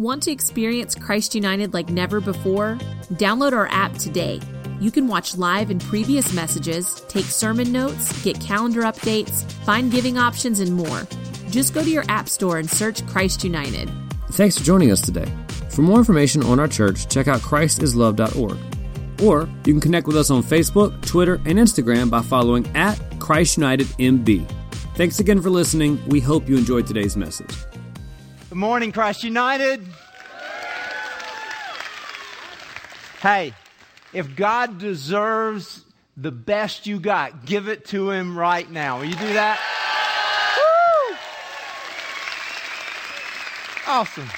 Want to experience Christ United like never before? Download our app today. You can watch live and previous messages, take sermon notes, get calendar updates, find giving options, and more. Just go to your app store and search Christ United. Thanks for joining us today. For more information on our church, check out christislove.org. Or you can connect with us on Facebook, Twitter, and Instagram by following at Christ United MB. Thanks again for listening. We hope you enjoyed today's message. Good morning, Christ United. Hey, if God deserves the best you got, give it to Him right now. Will you do that? Woo! Awesome.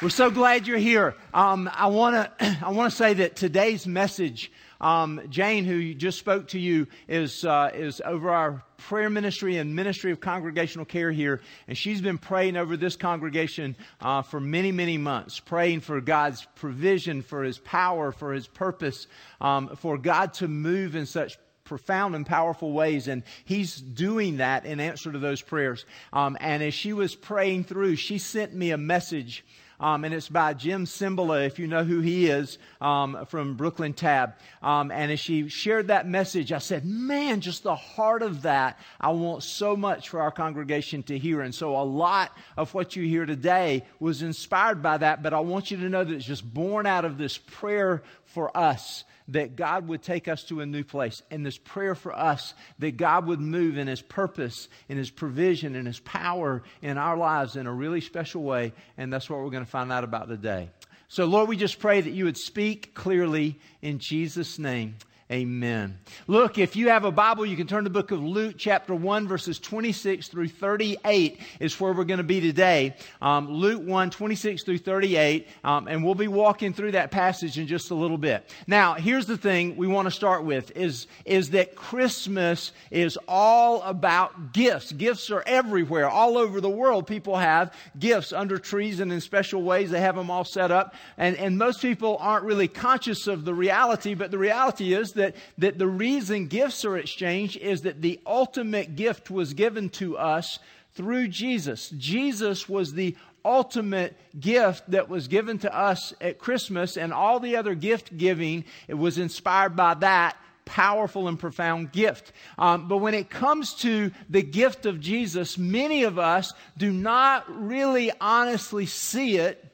We're so glad you're here. Um, I want to I want to say that today's message, um, Jane, who just spoke to you, is uh, is over our prayer ministry and ministry of congregational care here, and she's been praying over this congregation uh, for many many months, praying for God's provision, for His power, for His purpose, um, for God to move in such profound and powerful ways, and he's doing that in answer to those prayers. Um, and as she was praying through, she sent me a message um, and it's by Jim Cymbala, if you know who he is, um, from Brooklyn Tab. Um, and as she shared that message, I said, man, just the heart of that, I want so much for our congregation to hear. And so a lot of what you hear today was inspired by that, but I want you to know that it's just born out of this prayer for us that God would take us to a new place. And this prayer for us that God would move in His purpose, in His provision, in His power in our lives in a really special way. And that's what we're going to find out about today. So, Lord, we just pray that you would speak clearly in Jesus' name. Amen. Look, if you have a Bible, you can turn to the book of Luke, chapter 1, verses 26 through 38 is where we're going to be today. Um, Luke 1, 26 through 38. Um, and we'll be walking through that passage in just a little bit. Now, here's the thing we want to start with is, is that Christmas is all about gifts. Gifts are everywhere. All over the world, people have gifts under trees and in special ways. They have them all set up. And, and most people aren't really conscious of the reality, but the reality is that, that the reason gifts are exchanged is that the ultimate gift was given to us through Jesus. Jesus was the ultimate gift that was given to us at Christmas, and all the other gift giving it was inspired by that powerful and profound gift. Um, but when it comes to the gift of Jesus, many of us do not really honestly see it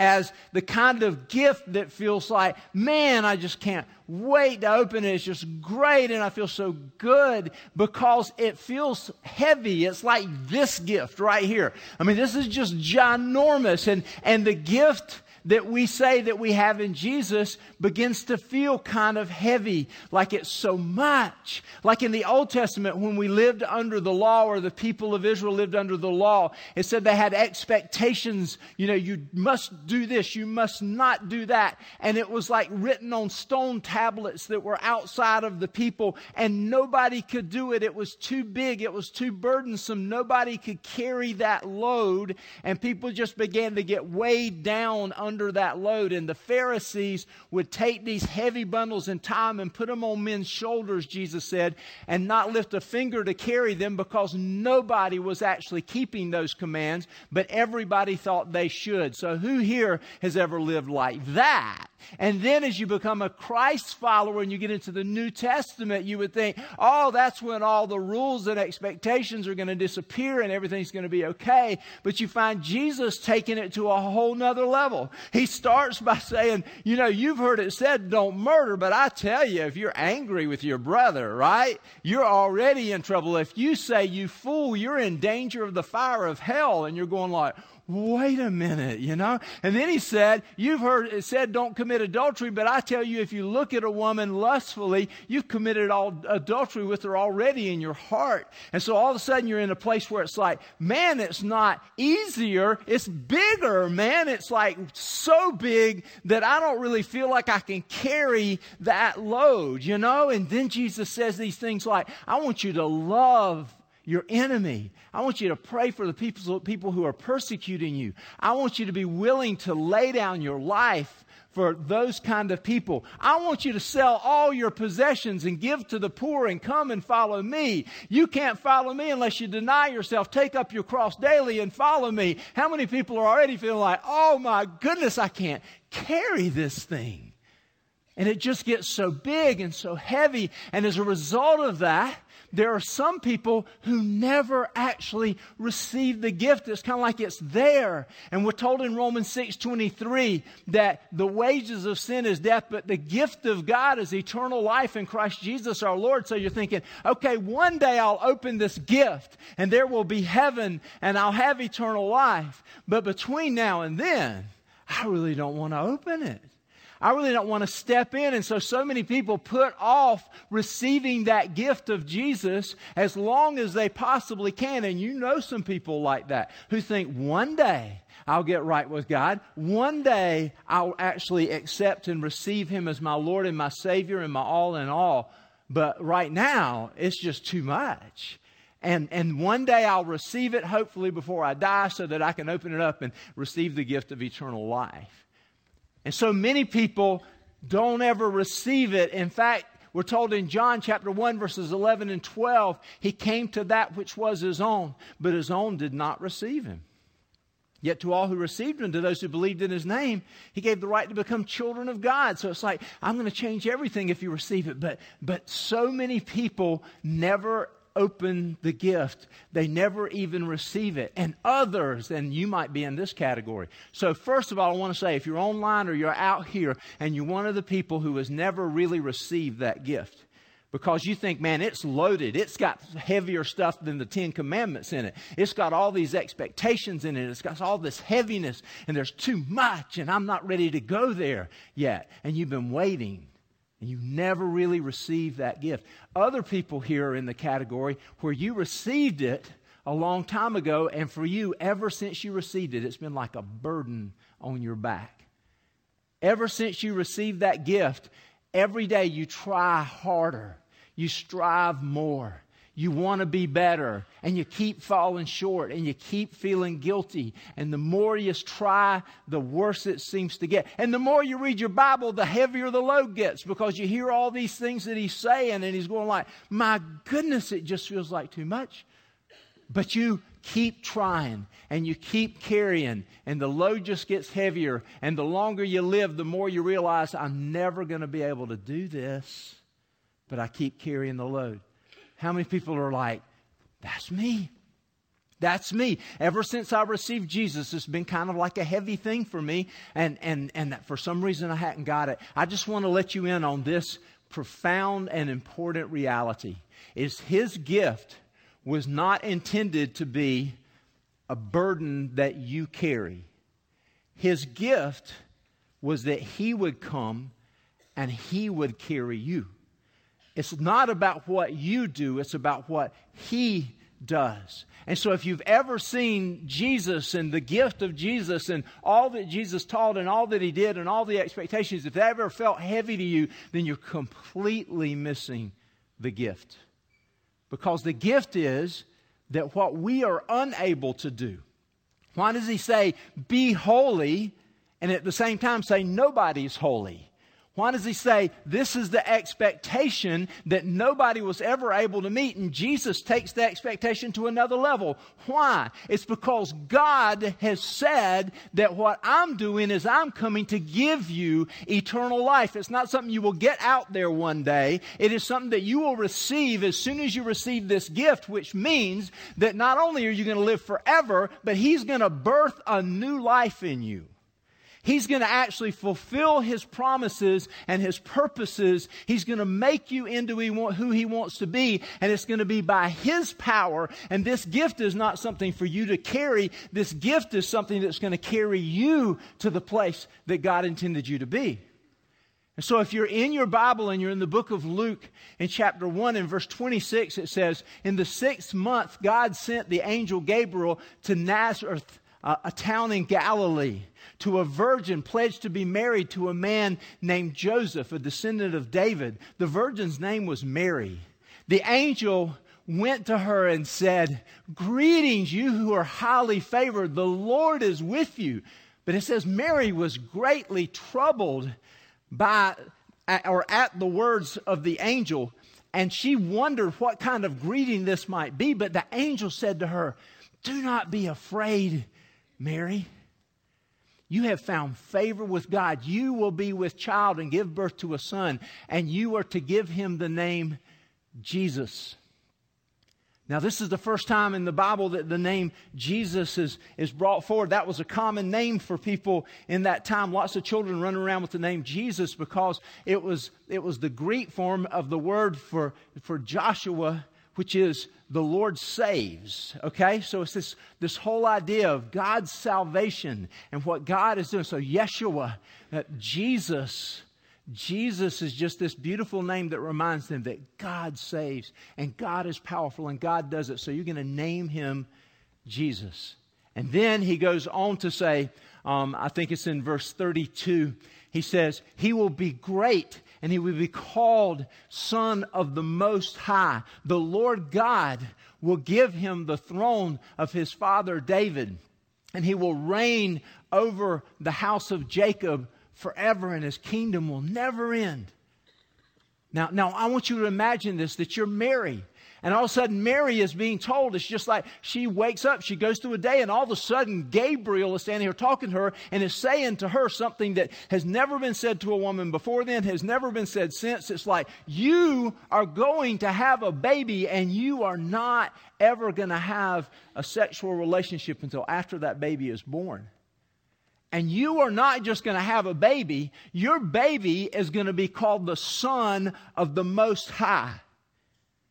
as the kind of gift that feels like, man, I just can't wait to open it. It's just great and I feel so good because it feels heavy. It's like this gift right here. I mean, this is just ginormous. And, and the gift that we say that we have in Jesus begins to feel kind of heavy, like it's so much. Like in the Old Testament, when we lived under the law, or the people of Israel lived under the law, it said they had expectations. You know, you must do this, you must not do that. And it was like written on stone tablets that were outside of the people, and nobody could do it. It was too big, it was too burdensome. Nobody could carry that load, and people just began to get weighed down under that load. And the Pharisees would take these heavy bundles in time and put them on men's shoulders, Jesus said, and not lift a finger to carry them because nobody was actually keeping those commands, but everybody thought they should. So who here has ever lived like that? And then as you become a Christ follower and you get into the New Testament, you would think, oh, that's when all the rules and expectations are going to disappear and everything's going to be okay. But you find Jesus taking it to a whole nother level. He starts by saying, you know, you've heard it said, don't murder, but I tell you, if you're angry with your brother, right, you're already in trouble. If you say, you fool, you're in danger of the fire of hell. And you're going like, wait a minute, you know? And then he said, You've heard it said, don't commit adultery, but I tell you, if you look at a woman lustfully, you've committed all adultery with her already in your heart. And so all of a sudden you're in a place where it's like, man, it's not easier, it's bigger, man. It's like so big that I don't really feel like I can carry that load, you know? And then Jesus says these things like, I want you to love your enemy. I want you to pray for the people, people who are persecuting you. I want you to be willing to lay down your life for those kind of people. I want you to sell all your possessions and give to the poor and come and follow me. You can't follow me unless you deny yourself, take up your cross daily and follow me. How many people are already feeling like, oh my goodness, I can't carry this thing? And it just gets so big and so heavy. And as a result of that, there are some people who never actually receive the gift. It's kind of like it's there. And we're told in Romans 6 23 that the wages of sin is death, but the gift of God is eternal life in Christ Jesus our Lord. So you're thinking, okay, one day I'll open this gift and there will be heaven and I'll have eternal life. But between now and then, I really don't want to open it. I really don't want to step in. And so, so many people put off receiving that gift of Jesus as long as they possibly can. And you know some people like that who think one day I'll get right with God. One day I'll actually accept and receive Him as my Lord and my Savior and my all in all. But right now, it's just too much. And, and one day I'll receive it, hopefully, before I die, so that I can open it up and receive the gift of eternal life. And so many people don't ever receive it. In fact, we're told in John chapter 1, verses 11 and 12, he came to that which was his own, but his own did not receive him. Yet to all who received him, to those who believed in his name, he gave the right to become children of God. So it's like, I'm going to change everything if you receive it. But, but so many people never open the gift. They never even receive it. And others, and you might be in this category. So, first of all, I want to say if you're online or you're out here and you're one of the people who has never really received that gift, because you think, man, it's loaded. It's got heavier stuff than the Ten Commandments in it. It's got all these expectations in it. It's got all this heaviness, and there's too much, and I'm not ready to go there yet. And you've been waiting you never really received that gift. Other people here are in the category where you received it a long time ago, and for you, ever since you received it, it's been like a burden on your back. Ever since you received that gift, every day you try harder, you strive more, you want to be better and you keep falling short and you keep feeling guilty. And the more you try, the worse it seems to get. And the more you read your Bible, the heavier the load gets because you hear all these things that he's saying and he's going like, my goodness, it just feels like too much. But you keep trying and you keep carrying and the load just gets heavier. And the longer you live, the more you realize I'm never going to be able to do this, but I keep carrying the load. How many people are like, that's me? That's me. Ever since I received Jesus, it's been kind of like a heavy thing for me, and, and, and that for some reason I hadn't got it. I just want to let you in on this profound and important reality is his gift was not intended to be a burden that you carry. His gift was that he would come and he would carry you. It's not about what you do, it's about what He does. And so, if you've ever seen Jesus and the gift of Jesus and all that Jesus taught and all that He did and all the expectations, if that ever felt heavy to you, then you're completely missing the gift. Because the gift is that what we are unable to do. Why does He say, be holy, and at the same time say, nobody's holy? Why does he say this is the expectation that nobody was ever able to meet? And Jesus takes the expectation to another level. Why? It's because God has said that what I'm doing is I'm coming to give you eternal life. It's not something you will get out there one day. It is something that you will receive as soon as you receive this gift, which means that not only are you going to live forever, but He's going to birth a new life in you. He's going to actually fulfill his promises and his purposes. He's going to make you into who he wants to be, and it's going to be by his power. And this gift is not something for you to carry. This gift is something that's going to carry you to the place that God intended you to be. And so, if you're in your Bible and you're in the book of Luke in chapter 1 in verse 26, it says, In the sixth month, God sent the angel Gabriel to Nazareth, a town in Galilee to a virgin pledged to be married to a man named Joseph, a descendant of David. The virgin's name was Mary. The angel went to her and said, Greetings, you who are highly favored. The Lord is with you. But it says Mary was greatly troubled by or at the words of the angel, and she wondered what kind of greeting this might be. But the angel said to her, Do not be afraid, Mary. You have found favor with God. You will be with child and give birth to a son, and you are to give him the name Jesus. Now, this is the first time in the Bible that the name Jesus is, is brought forward. That was a common name for people in that time. Lots of children running around with the name Jesus because it was, it was the Greek form of the word for, for Joshua, which is the Lord saves. Okay? So it's this, this whole idea of God's salvation and what God is doing. So Yeshua, that Jesus, Jesus is just this beautiful name that reminds them that God saves and God is powerful and God does it. So you're going to name him Jesus. And then he goes on to say, um, I think it's in verse 32, he says, He will be great and he will be called Son of the Most High. The Lord God will give him the throne of his father David, and he will reign over the house of Jacob forever, and his kingdom will never end. Now, now I want you to imagine this that you're Mary. And all of a sudden, Mary is being told, it's just like she wakes up, she goes through a day, and all of a sudden, Gabriel is standing here talking to her and is saying to her something that has never been said to a woman before then, has never been said since. It's like, you are going to have a baby, and you are not ever going to have a sexual relationship until after that baby is born. And you are not just going to have a baby, your baby is going to be called the Son of the Most High.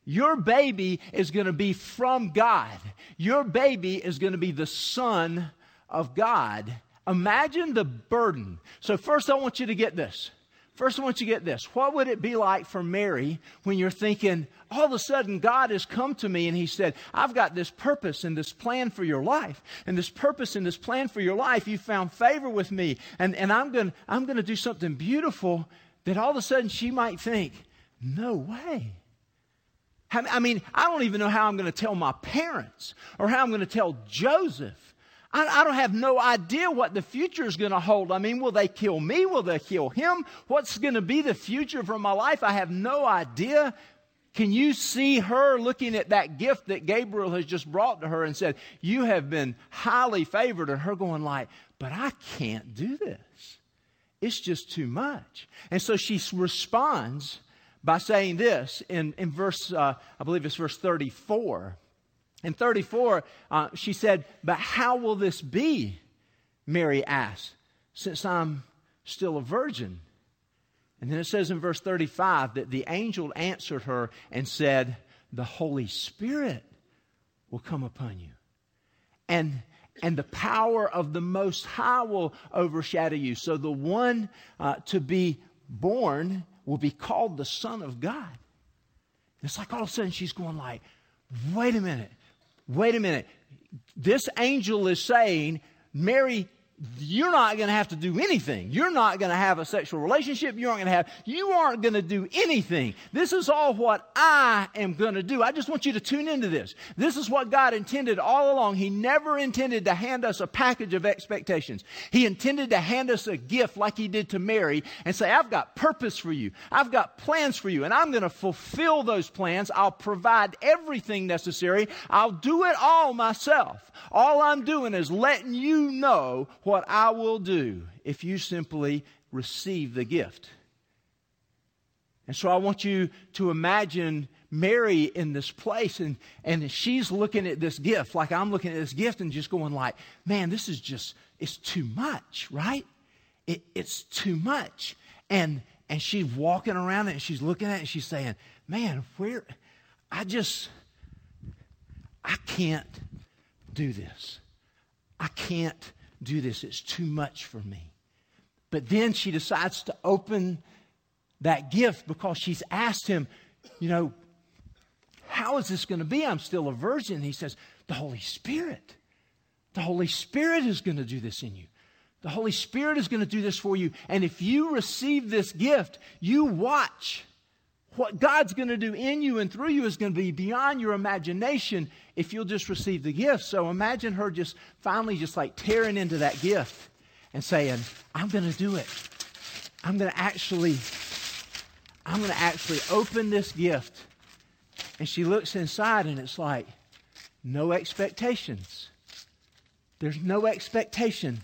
Your baby is going to be from God. Your baby is going to be the Son of God. Imagine the burden. So, first, I want you to get this. First, I want you to get this. What would it be like for Mary when you're thinking, all of a sudden, God has come to me and He said, I've got this purpose and this plan for your life. And this purpose and this plan for your life, you found favor with me. And, and I'm going to I'm going to do something beautiful that all of a sudden she might think, no way. I mean, I don't even know how I'm going to tell my parents or how I'm going to tell Joseph I, I don't have no idea what the future is going to hold. I mean, will they kill me? Will they kill him? What's going to be the future for my life? I have no idea. Can you see her looking at that gift that Gabriel has just brought to her and said, You have been highly favored? And her going, like, but I can't do this. It's just too much. And so she responds by saying this in, in verse, uh, I believe it's verse 34. In 34, uh, she said, But how will this be? Mary asked, since I'm still a virgin. And then it says in verse 35 that the angel answered her and said, The Holy Spirit will come upon you. And and the power of the Most High will overshadow you. So the one uh, to be born will be called the Son of God. It's like all of a sudden she's going like, wait a minute wait a minute. This angel is saying, Mary, you're not going to have to do anything. You're not going to have a sexual relationship. You aren't going to have, you aren't going to do anything. This is all what I am going to do. I just want you to tune into this. This is what God intended all along. He never intended to hand us a package of expectations. He intended to hand us a gift like he did to Mary and say, I've got purpose for you. I've got plans for you and I'm going to fulfill those plans. I'll provide everything necessary. I'll do it all myself. All I'm doing is letting you know what I will do if you simply receive the gift. And so I want you to imagine Mary in this place and, and she's looking at this gift like I'm looking at this gift and just going like, man, this is just, it's too much, right? It, it's too much. And, and she's walking around it and she's looking at it and she's saying, man, where, I just, I can't do this. I can't do this. It's too much for me. But then she decides to open that gift because she's asked him, you know, how is this going to be? I'm still a virgin. He says, the Holy Spirit. The Holy Spirit is going to do this in you. The Holy Spirit is going to do this for you. And if you receive this gift, you watch what God's going to do in you and through you is going to be beyond your imagination if you'll just receive the gift. So imagine her just finally just like tearing into that gift and saying, I'm going to do it. I'm going to actually, I'm going to actually open this gift. And she looks inside and it's like, no expectations. There's no expectation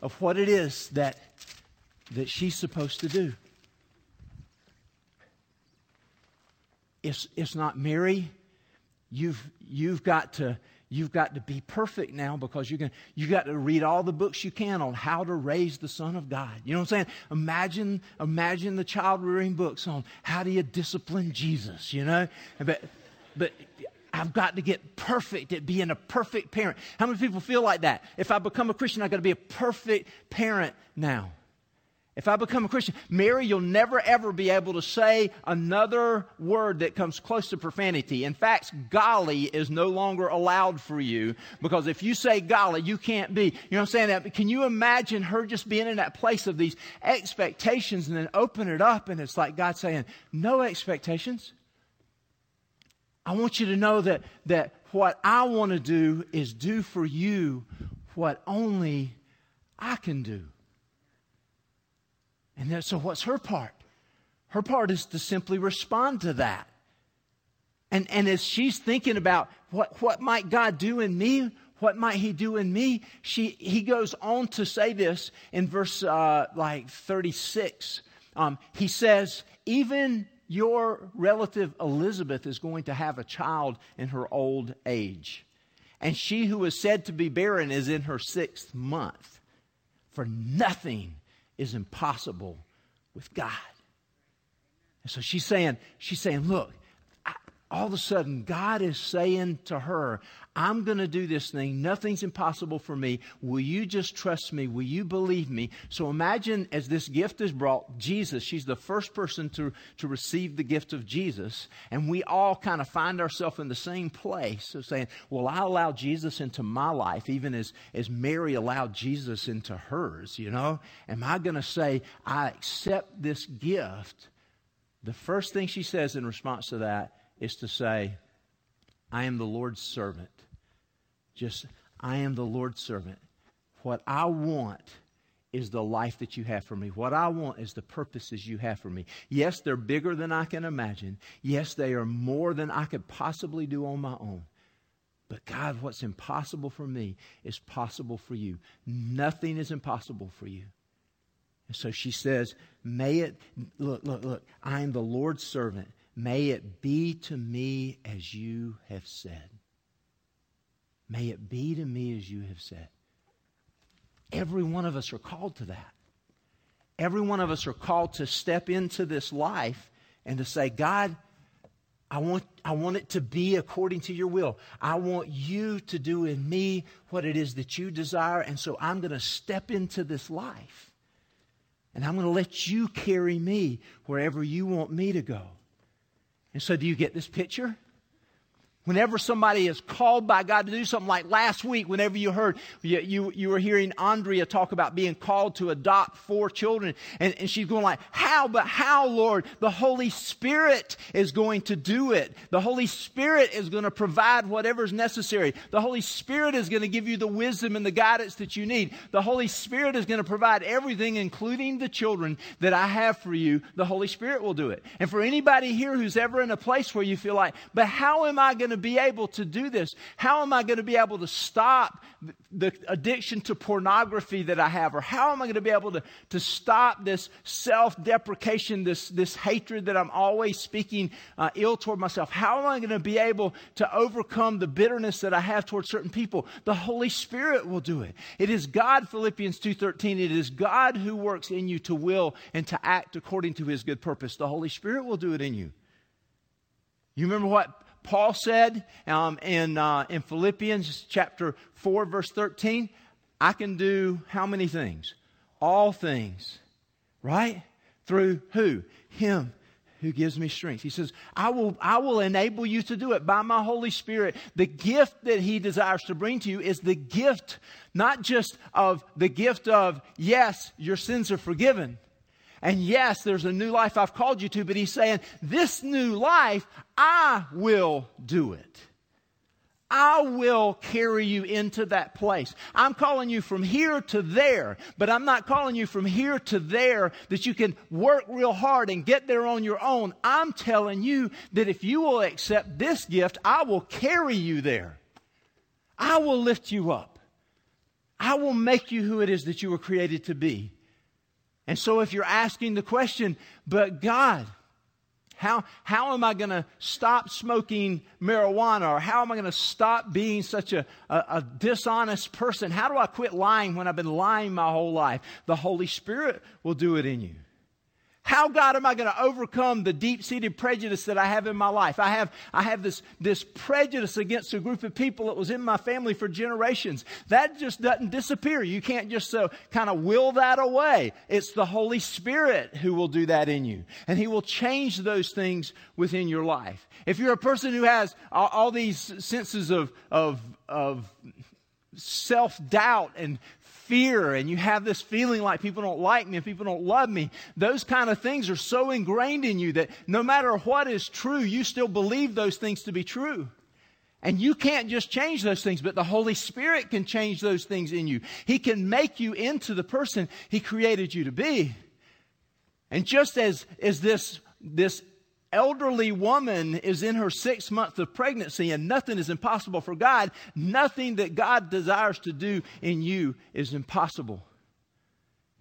of what it is that, that she's supposed to do. It's, it's not Mary. You've, you've got to you've got to be perfect now because you're going you got to read all the books you can on how to raise the son of god you know what i'm saying imagine imagine the child rearing books on how do you discipline jesus you know but but I've got to get perfect at being a perfect parent. How many people feel like that? If I become a Christian, I've got to be a perfect parent now. If I become a Christian, Mary, you'll never ever be able to say another word that comes close to profanity. In fact, golly is no longer allowed for you because if you say golly, you can't be. You know what I'm saying? That, can you imagine her just being in that place of these expectations and then open it up and it's like God saying, no expectations. I want you to know that, that what I want to do is do for you what only I can do. And then, so what's her part? Her part is to simply respond to that. And, and as she's thinking about what, what might God do in me, what might he do in me, she, he goes on to say this in verse uh, like 36. Um, he says, even your relative Elizabeth is going to have a child in her old age. And she who is said to be barren is in her sixth month. For nothing is impossible with God. And so she's saying, she's saying, look, all of a sudden God is saying to her, I'm going to do this thing. Nothing's impossible for me. Will you just trust me? Will you believe me? So imagine as this gift is brought, Jesus, she's the first person to, to receive the gift of Jesus. And we all kind of find ourselves in the same place of saying, well, I allow Jesus into my life, even as, as Mary allowed Jesus into hers, you know? Am I going to say, I accept this gift? The first thing she says in response to that is to say, I am the Lord's servant. Just, I am the Lord's servant. What I want is the life that you have for me. What I want is the purposes you have for me. Yes, they're bigger than I can imagine. Yes, they are more than I could possibly do on my own. But God, what's impossible for me is possible for you. Nothing is impossible for you. And so she says, May it, look, look, look, I am the Lord's servant. May it be to me as you have said. May it be to me as you have said. Every one of us are called to that. Every one of us are called to step into this life and to say, God, I want, I want it to be according to your will. I want you to do in me what it is that you desire. And so I'm going to step into this life. And I'm going to let you carry me wherever you want me to go. And so, do you get this picture? Whenever somebody is called by God to do something like last week, whenever you heard, you, you, you were hearing Andrea talk about being called to adopt four children, and, and she's going like, how, but how, Lord? The Holy Spirit is going to do it. The Holy Spirit is going to provide whatever's necessary. The Holy Spirit is going to give you the wisdom and the guidance that you need. The Holy Spirit is going to provide everything, including the children that I have for you. The Holy Spirit will do it. And for anybody here who's ever in a place where you feel like, but how am I going to be able to do this? How am I going to be able to stop the addiction to pornography that I have? Or how am I going to be able to, to stop this self deprecation, this, this hatred that I'm always speaking uh, ill toward myself? How am I going to be able to overcome the bitterness that I have towards certain people? The Holy Spirit will do it. It is God, Philippians 2.13, it is God who works in you to will and to act according to his good purpose. The Holy Spirit will do it in you. You remember what Paul said um, in, uh, in Philippians chapter 4, verse 13, I can do how many things? All things, right? Through who? Him who gives me strength. He says, I will, I will enable you to do it by my Holy Spirit. The gift that He desires to bring to you is the gift, not just of the gift of, yes, your sins are forgiven, And yes, there's a new life I've called you to, but he's saying, this new life, I will do it. I will carry you into that place. I'm calling you from here to there, but I'm not calling you from here to there that you can work real hard and get there on your own. I'm telling you that if you will accept this gift, I will carry you there. I will lift you up. I will make you who it is that you were created to be. And so if you're asking the question, but God, how, how am I going to stop smoking marijuana? Or how am I going to stop being such a, a, a, dishonest person? How do I quit lying when I've been lying my whole life? The Holy Spirit will do it in you. How, God, am I going to overcome the deep seated prejudice that I have in my life? I have, I have this, this prejudice against a group of people that was in my family for generations. That just doesn't disappear. You can't just uh, so kind of will that away. It's the Holy Spirit who will do that in you. And He will change those things within your life. If you're a person who has all, all these senses of, of, of self doubt and fear and you have this feeling like people don't like me and people don't love me, those kind of things are so ingrained in you that no matter what is true, you still believe those things to be true. And you can't just change those things, but the Holy Spirit can change those things in you. He can make you into the person He created you to be. And just as, as this, this elderly woman is in her sixth month of pregnancy and nothing is impossible for God, nothing that God desires to do in you is impossible.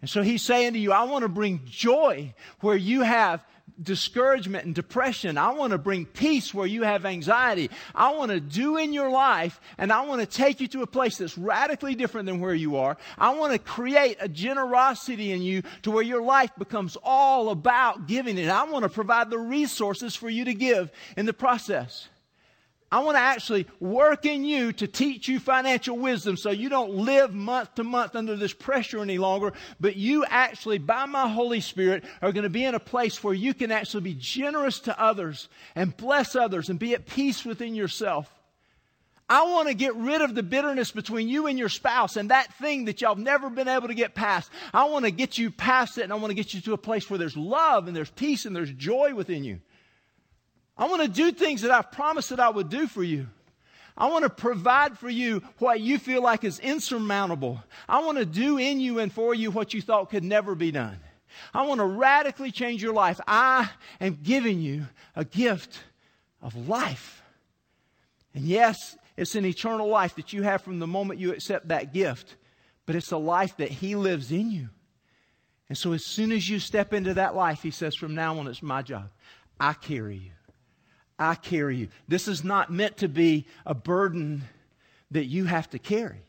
And so he's saying to you, I want to bring joy where you have discouragement and depression. I want to bring peace where you have anxiety. I want to do in your life and I want to take you to a place that's radically different than where you are. I want to create a generosity in you to where your life becomes all about giving it. I want to provide the resources for you to give in the process. I want to actually work in you to teach you financial wisdom so you don't live month to month under this pressure any longer, but you actually, by my Holy Spirit, are going to be in a place where you can actually be generous to others and bless others and be at peace within yourself. I want to get rid of the bitterness between you and your spouse and that thing that y'all have never been able to get past. I want to get you past it and I want to get you to a place where there's love and there's peace and there's joy within you. I want to do things that I've promised that I would do for you. I want to provide for you what you feel like is insurmountable. I want to do in you and for you what you thought could never be done. I want to radically change your life. I am giving you a gift of life. And yes, it's an eternal life that you have from the moment you accept that gift, but it's a life that He lives in you. And so as soon as you step into that life, He says, from now on, it's my job. I carry you. I carry you. This is not meant to be a burden that you have to carry.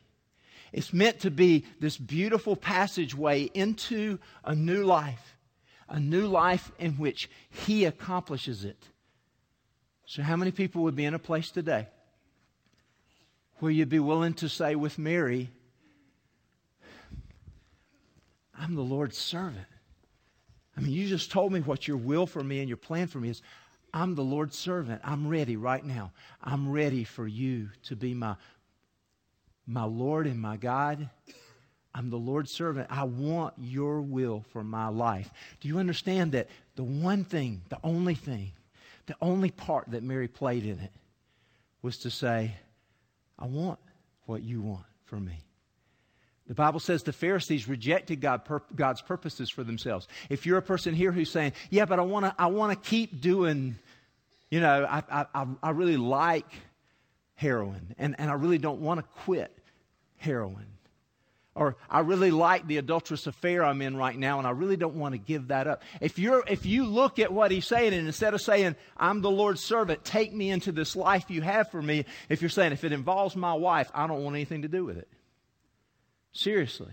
It's meant to be this beautiful passageway into a new life, a new life in which He accomplishes it. So, how many people would be in a place today where you'd be willing to say with Mary, I'm the Lord's servant? I mean, you just told me what your will for me and your plan for me is. I'm the Lord's servant. I'm ready right now. I'm ready for you to be my, my Lord and my God. I'm the Lord's servant. I want your will for my life. Do you understand that the one thing, the only thing, the only part that Mary played in it was to say, I want what you want for me. The Bible says the Pharisees rejected God, God's purposes for themselves. If you're a person here who's saying, "Yeah, but I want to, I want to keep doing, you know, I, I, I really like heroin, and, and I really don't want to quit heroin," or "I really like the adulterous affair I'm in right now, and I really don't want to give that up." If you're, if you look at what he's saying, and instead of saying, "I'm the Lord's servant, take me into this life you have for me," if you're saying, "If it involves my wife, I don't want anything to do with it." Seriously.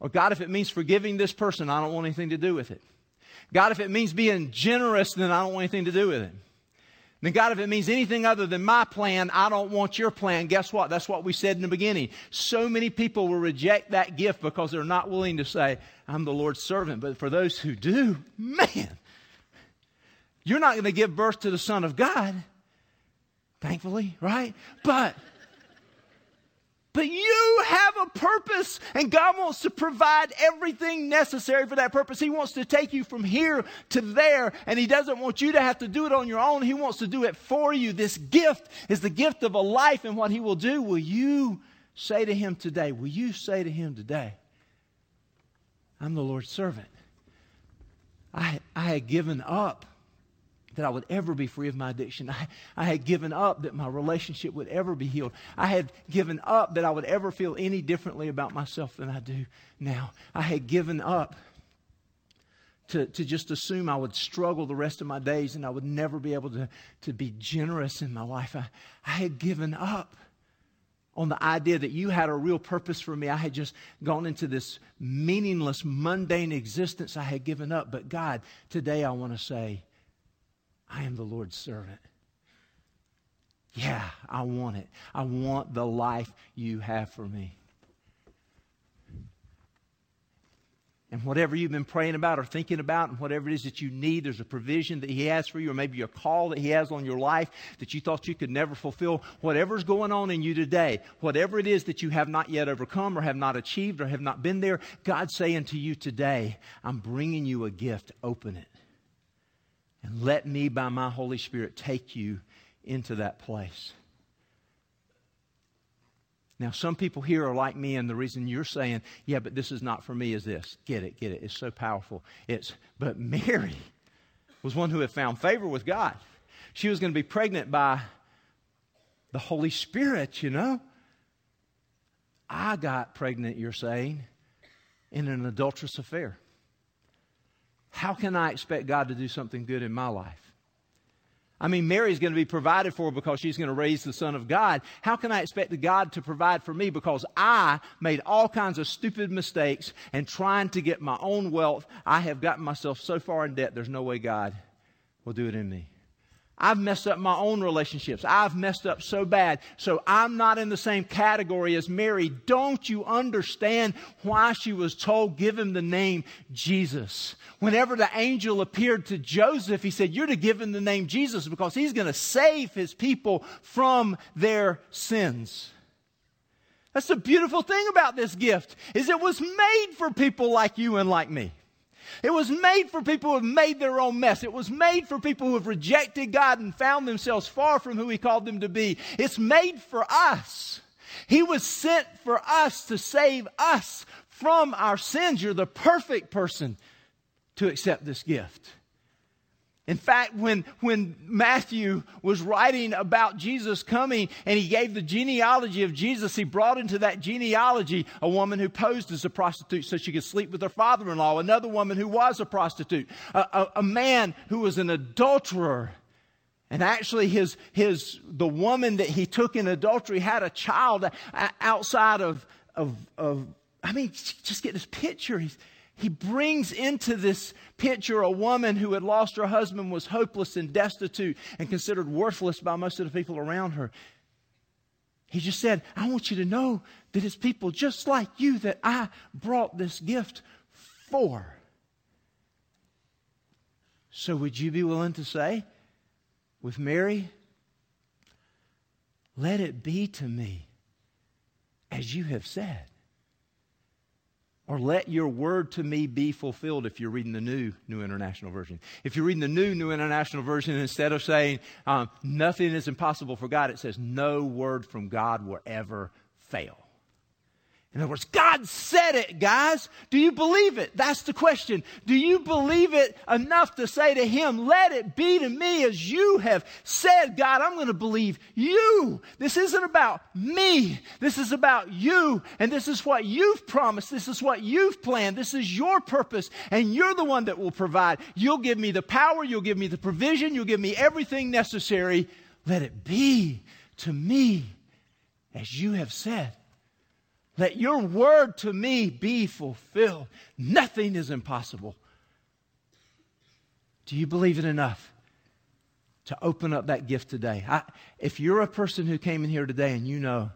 Or God, if it means forgiving this person, I don't want anything to do with it. God, if it means being generous, then I don't want anything to do with it. Then, God, if it means anything other than my plan, I don't want your plan. Guess what? That's what we said in the beginning. So many people will reject that gift because they're not willing to say, I'm the Lord's servant. But for those who do, man, you're not going to give birth to the Son of God, thankfully, right? But But you purpose, and God wants to provide everything necessary for that purpose. He wants to take you from here to there, and He doesn't want you to have to do it on your own. He wants to do it for you. This gift is the gift of a life, and what He will do, will you say to Him today? Will you say to Him today, I'm the Lord's servant? I, I had given up that I would ever be free of my addiction. I, I had given up that my relationship would ever be healed. I had given up that I would ever feel any differently about myself than I do now. I had given up to, to just assume I would struggle the rest of my days and I would never be able to, to be generous in my life. I, I had given up on the idea that you had a real purpose for me. I had just gone into this meaningless, mundane existence I had given up. But God, today I want to say, I am the Lord's servant. Yeah, I want it. I want the life you have for me. And whatever you've been praying about or thinking about, and whatever it is that you need, there's a provision that He has for you, or maybe a call that He has on your life that you thought you could never fulfill. Whatever's going on in you today, whatever it is that you have not yet overcome, or have not achieved, or have not been there, God's saying to you today, I'm bringing you a gift. Open it. And let me, by my Holy Spirit, take you into that place. Now, some people here are like me, and the reason you're saying, yeah, but this is not for me is this. Get it, get it. It's so powerful. It's, but Mary was one who had found favor with God. She was going to be pregnant by the Holy Spirit, you know. I got pregnant, you're saying, in an adulterous affair. How can I expect God to do something good in my life? I mean, Mary's going to be provided for because she's going to raise the Son of God. How can I expect God to provide for me because I made all kinds of stupid mistakes and trying to get my own wealth? I have gotten myself so far in debt, there's no way God will do it in me. I've messed up my own relationships. I've messed up so bad. So I'm not in the same category as Mary. Don't you understand why she was told, give him the name Jesus? Whenever the angel appeared to Joseph, he said, You're to give him the name Jesus because he's going to save his people from their sins. That's the beautiful thing about this gift is it was made for people like you and like me. It was made for people who have made their own mess. It was made for people who have rejected God and found themselves far from who He called them to be. It's made for us. He was sent for us to save us from our sins. You're the perfect person to accept this gift. In fact, when, when Matthew was writing about Jesus coming and he gave the genealogy of Jesus, he brought into that genealogy a woman who posed as a prostitute so she could sleep with her father in law, another woman who was a prostitute, a, a, a, man who was an adulterer. And actually, his, his, the woman that he took in adultery had a child uh, outside of, of, of I mean, just get this picture. He's, he brings into this picture a woman who had lost her husband, was hopeless and destitute, and considered worthless by most of the people around her. He just said, I want you to know that it's people just like you that I brought this gift for. So, would you be willing to say with Mary, Let it be to me as you have said? Or let your word to me be fulfilled if you're reading the new New International Version. If you're reading the new New International Version, instead of saying um, nothing is impossible for God, it says no word from God will ever fail. In other words, God said it, guys. Do you believe it? That's the question. Do you believe it enough to say to Him, let it be to me as you have said, God, I'm going to believe you. This isn't about me. This is about you. And this is what you've promised. This is what you've planned. This is your purpose. And you're the one that will provide. You'll give me the power. You'll give me the provision. You'll give me everything necessary. Let it be to me as you have said. Let your word to me be fulfilled. Nothing is impossible. Do you believe it enough to open up that gift today? I, if you're a person who came in here today and you know,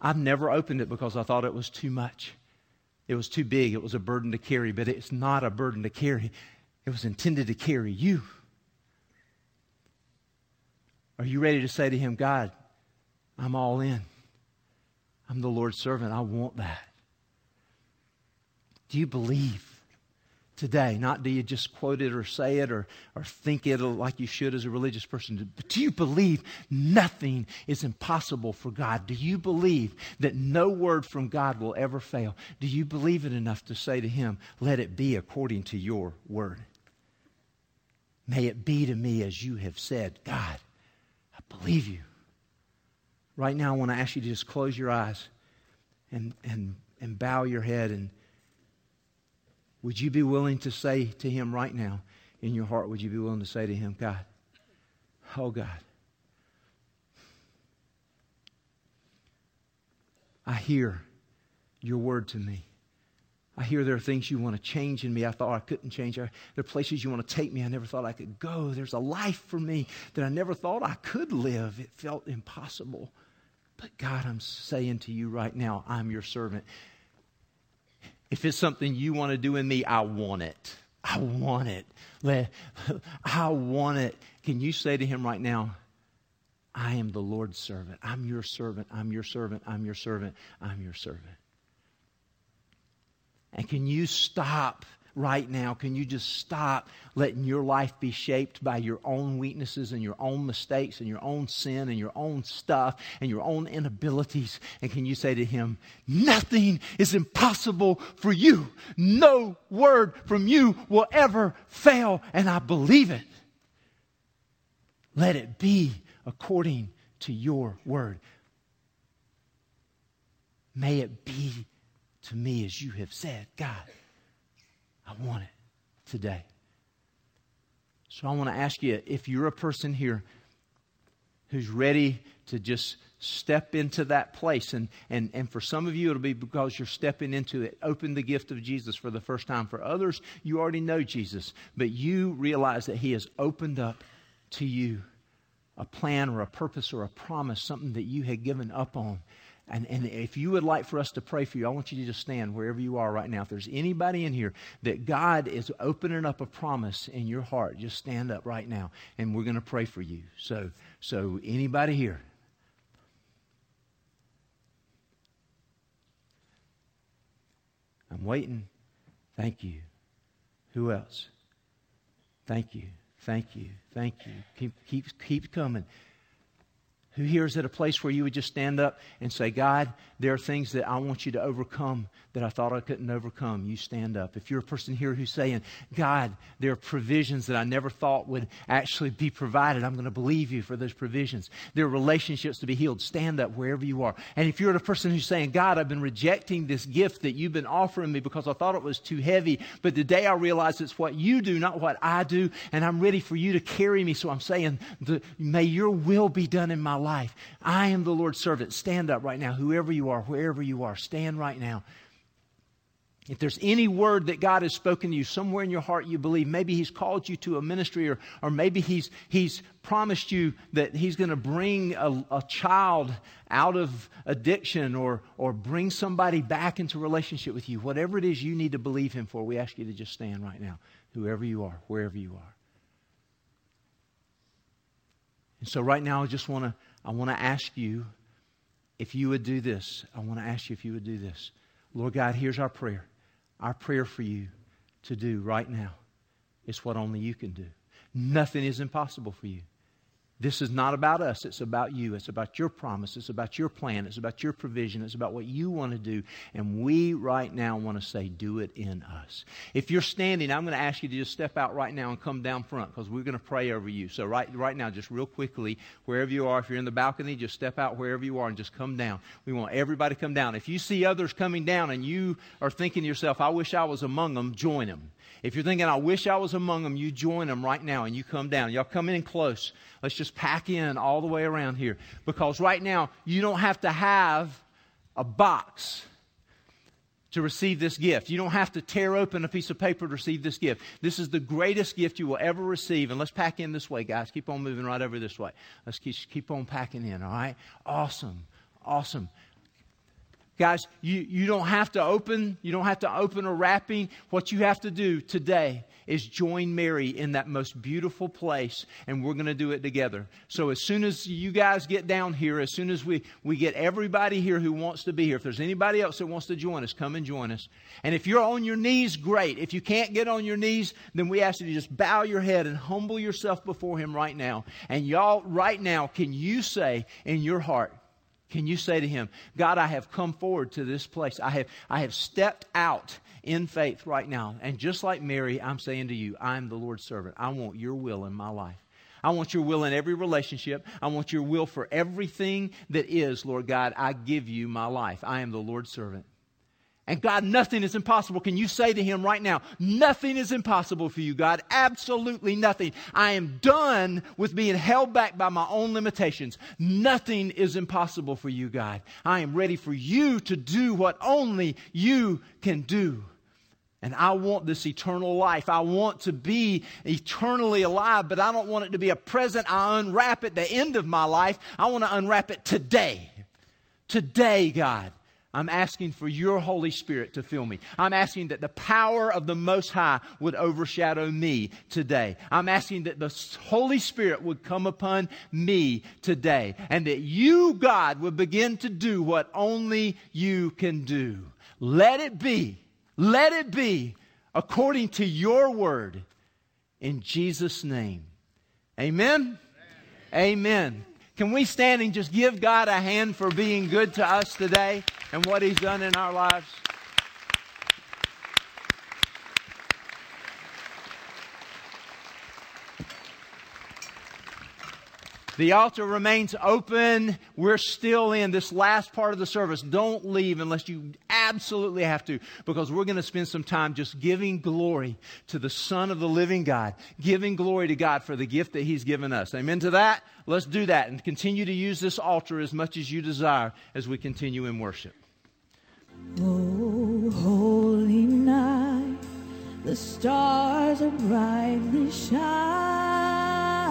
I've never opened it because I thought it was too much. It was too big. It was a burden to carry, but it's not a burden to carry. It was intended to carry you. Are you ready to say to Him, God, I'm all in? I'm the Lord's servant. I want that. Do you believe today? Not do you just quote it or say it or, or think it like you should as a religious person, but do you believe nothing is impossible for God? Do you believe that no word from God will ever fail? Do you believe it enough to say to Him, Let it be according to your word? May it be to me as you have said. God, I believe you. Right now, I want to ask you to just close your eyes and, and, and bow your head. And would you be willing to say to Him right now, in your heart, would you be willing to say to Him, God, oh God, I hear your word to me. I hear there are things you want to change in me I thought I couldn't change. There are places you want to take me I never thought I could go. There's a life for me that I never thought I could live. It felt impossible. But God, I'm saying to you right now, I'm your servant. If it's something you want to do in me, I want it. I want it. I want it. Can you say to him right now, I am the Lord's servant. I'm your servant. I'm your servant. I'm your servant. I'm your servant. And can you stop right now? Can you just stop letting your life be shaped by your own weaknesses and your own mistakes and your own sin and your own stuff and your own inabilities? And can you say to him, Nothing is impossible for you. No word from you will ever fail, and I believe it. Let it be according to your word. May it be to me as you have said. God, I want it today. So I want to ask you if you're a person here who's ready to just step into that place. And, and, and for some of you, it'll be because you're stepping into it. Open the gift of Jesus for the first time. For others, you already know Jesus, but you realize that He has opened up to you a plan or a purpose or a promise, something that you had given up on. And, and if you would like for us to pray for you, I want you to just stand wherever you are right now. If there's anybody in here that God is opening up a promise in your heart, just stand up right now and we're going to pray for you. So, so anybody here? I'm waiting. Thank you. Who else? Thank you. Thank you. Thank you. Keep, keep, keep coming. Who here is at a place where you would just stand up and say, God, there are things that I want you to overcome that I thought I couldn't overcome? You stand up. If you're a person here who's saying, God, there are provisions that I never thought would actually be provided, I'm going to believe you for those provisions. There are relationships to be healed. Stand up wherever you are. And if you're a person who's saying, God, I've been rejecting this gift that you've been offering me because I thought it was too heavy, but today I realize it's what you do, not what I do, and I'm ready for you to carry me. So I'm saying, may your will be done in my life life. I am the Lord's servant. Stand up right now, whoever you are, wherever you are. Stand right now. If there's any word that God has spoken to you somewhere in your heart you believe, maybe He's called you to a ministry or, or maybe He's, he's promised you that He's going to bring a, a, child out of addiction or, or bring somebody back into relationship with you. Whatever it is you need to believe Him for, we ask you to just stand right now, whoever you are, wherever you are. And so right now I just want to I want to ask you if you would do this. I want to ask you if you would do this. Lord God, here's our prayer. Our prayer for you to do right now is what only you can do. Nothing is impossible for you. This is not about us. It's about you. It's about your promise. It's about your plan. It's about your provision. It's about what you want to do. And we right now want to say, do it in us. If you're standing, I'm going to ask you to just step out right now and come down front because we're going to pray over you. So right, right now, just real quickly, wherever you are, if you're in the balcony, just step out wherever you are and just come down. We want everybody to come down. If you see others coming down and you are thinking to yourself, I wish I was among them, join them. If you're thinking, I wish I was among them, you join them right now and you come down. Y'all come in close. Let's just pack in all the way around here. Because right now, you don't have to have a box to receive this gift. You don't have to tear open a piece of paper to receive this gift. This is the greatest gift you will ever receive. And let's pack in this way, guys. Keep on moving right over this way. Let's keep, keep on packing in, all right? Awesome. Awesome. Guys, you, you don't have to open, you don't have to open a wrapping. What you have to do today is join Mary in that most beautiful place, and we're going to do it together. So as soon as you guys get down here, as soon as we, we get everybody here who wants to be here, if there's anybody else that wants to join us, come and join us. And if you're on your knees, great. If you can't get on your knees, then we ask you to just bow your head and humble yourself before Him right now. And y'all, right now, can you say in your heart, can you say to him, God, I have come forward to this place. I have, I have stepped out in faith right now. And just like Mary, I'm saying to you, I'm the Lord's servant. I want your will in my life. I want your will in every relationship. I want your will for everything that is, Lord God. I give you my life. I am the Lord's servant. And God, nothing is impossible. Can you say to him right now, nothing is impossible for you, God? Absolutely nothing. I am done with being held back by my own limitations. Nothing is impossible for you, God. I am ready for you to do what only you can do. And I want this eternal life. I want to be eternally alive, but I don't want it to be a present I unwrap at the end of my life. I want to unwrap it today. Today, God. I'm asking for your Holy Spirit to fill me. I'm asking that the power of the Most High would overshadow me today. I'm asking that the Holy Spirit would come upon me today and that you, God, would begin to do what only you can do. Let it be, let it be according to your word in Jesus' name. Amen. Amen. Amen. Can we stand and just give God a hand for being good to us today and what He's done in our lives? The altar remains open. We're still in this last part of the service. Don't leave unless you absolutely have to, because we're going to spend some time just giving glory to the Son of the living God, giving glory to God for the gift that He's given us. Amen to that? Let's do that and continue to use this altar as much as you desire as we continue in worship. Oh, holy night, the stars are brightly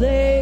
play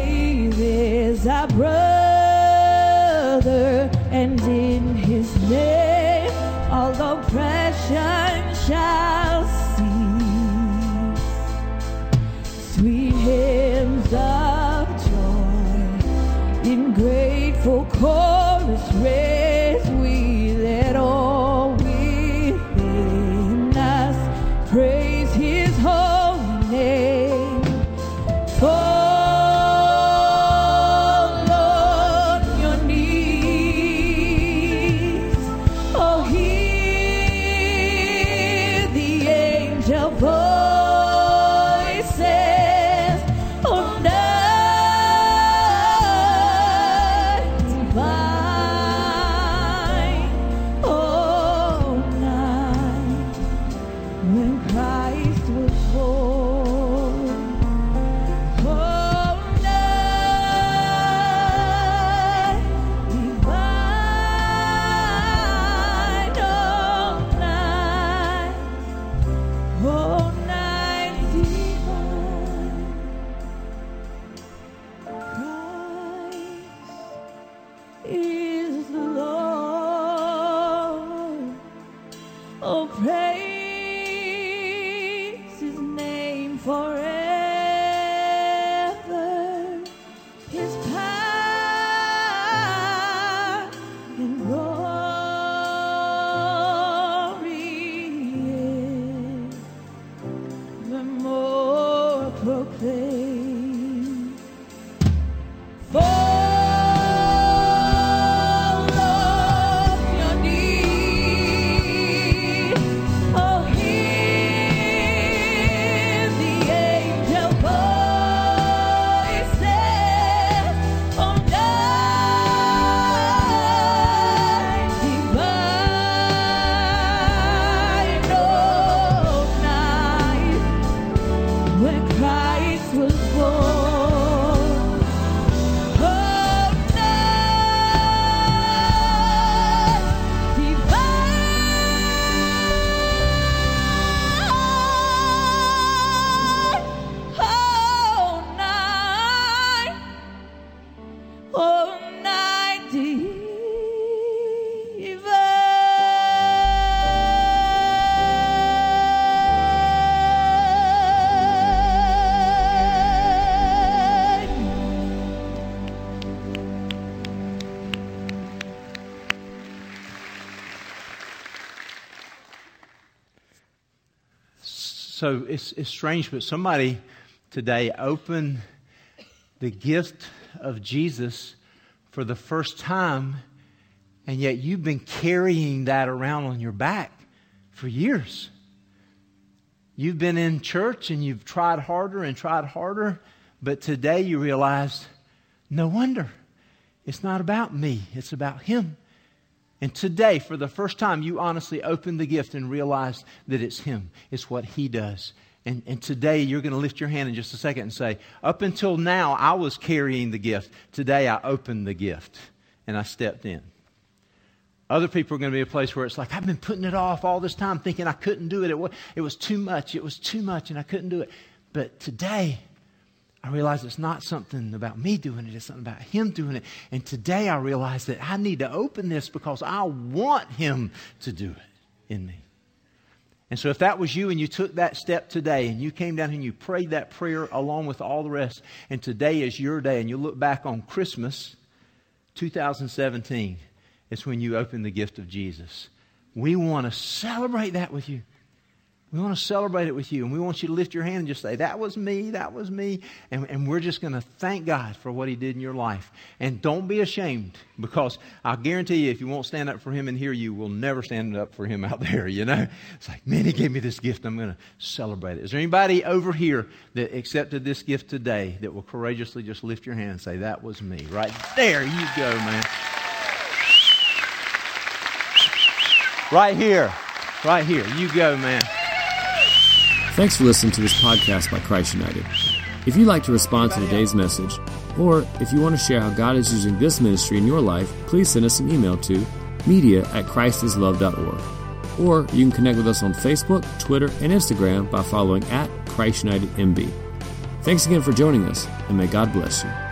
So it's, it's strange, but somebody today opened the gift of Jesus for the first time, and yet you've been carrying that around on your back for years. You've been in church and you've tried harder and tried harder, but today you realize no wonder. It's not about me, it's about Him. And today, for the first time, you honestly opened the gift and realized that it's Him. It's what He does. And, and today, you're going to lift your hand in just a second and say, Up until now, I was carrying the gift. Today, I opened the gift and I stepped in. Other people are going to be a place where it's like, I've been putting it off all this time thinking I couldn't do it. It was, it was too much. It was too much, and I couldn't do it. But today, I realize it's not something about me doing it, it's something about Him doing it. And today I realize that I need to open this because I want Him to do it in me. And so, if that was you and you took that step today and you came down here and you prayed that prayer along with all the rest, and today is your day, and you look back on Christmas 2017, it's when you open the gift of Jesus. We want to celebrate that with you. We want to celebrate it with you, and we want you to lift your hand and just say, That was me, that was me. And, and we're just going to thank God for what He did in your life. And don't be ashamed, because I'll guarantee you, if you won't stand up for Him and hear you, we'll never stand up for Him out there, you know? It's like, Man, He gave me this gift. I'm going to celebrate it. Is there anybody over here that accepted this gift today that will courageously just lift your hand and say, That was me? Right there, you go, man. Right here. Right here. You go, man. Thanks for listening to this podcast by Christ United. If you'd like to respond to today's message, or if you want to share how God is using this ministry in your life, please send us an email to media at christislove.org. Or you can connect with us on Facebook, Twitter, and Instagram by following at Christ United MB. Thanks again for joining us, and may God bless you.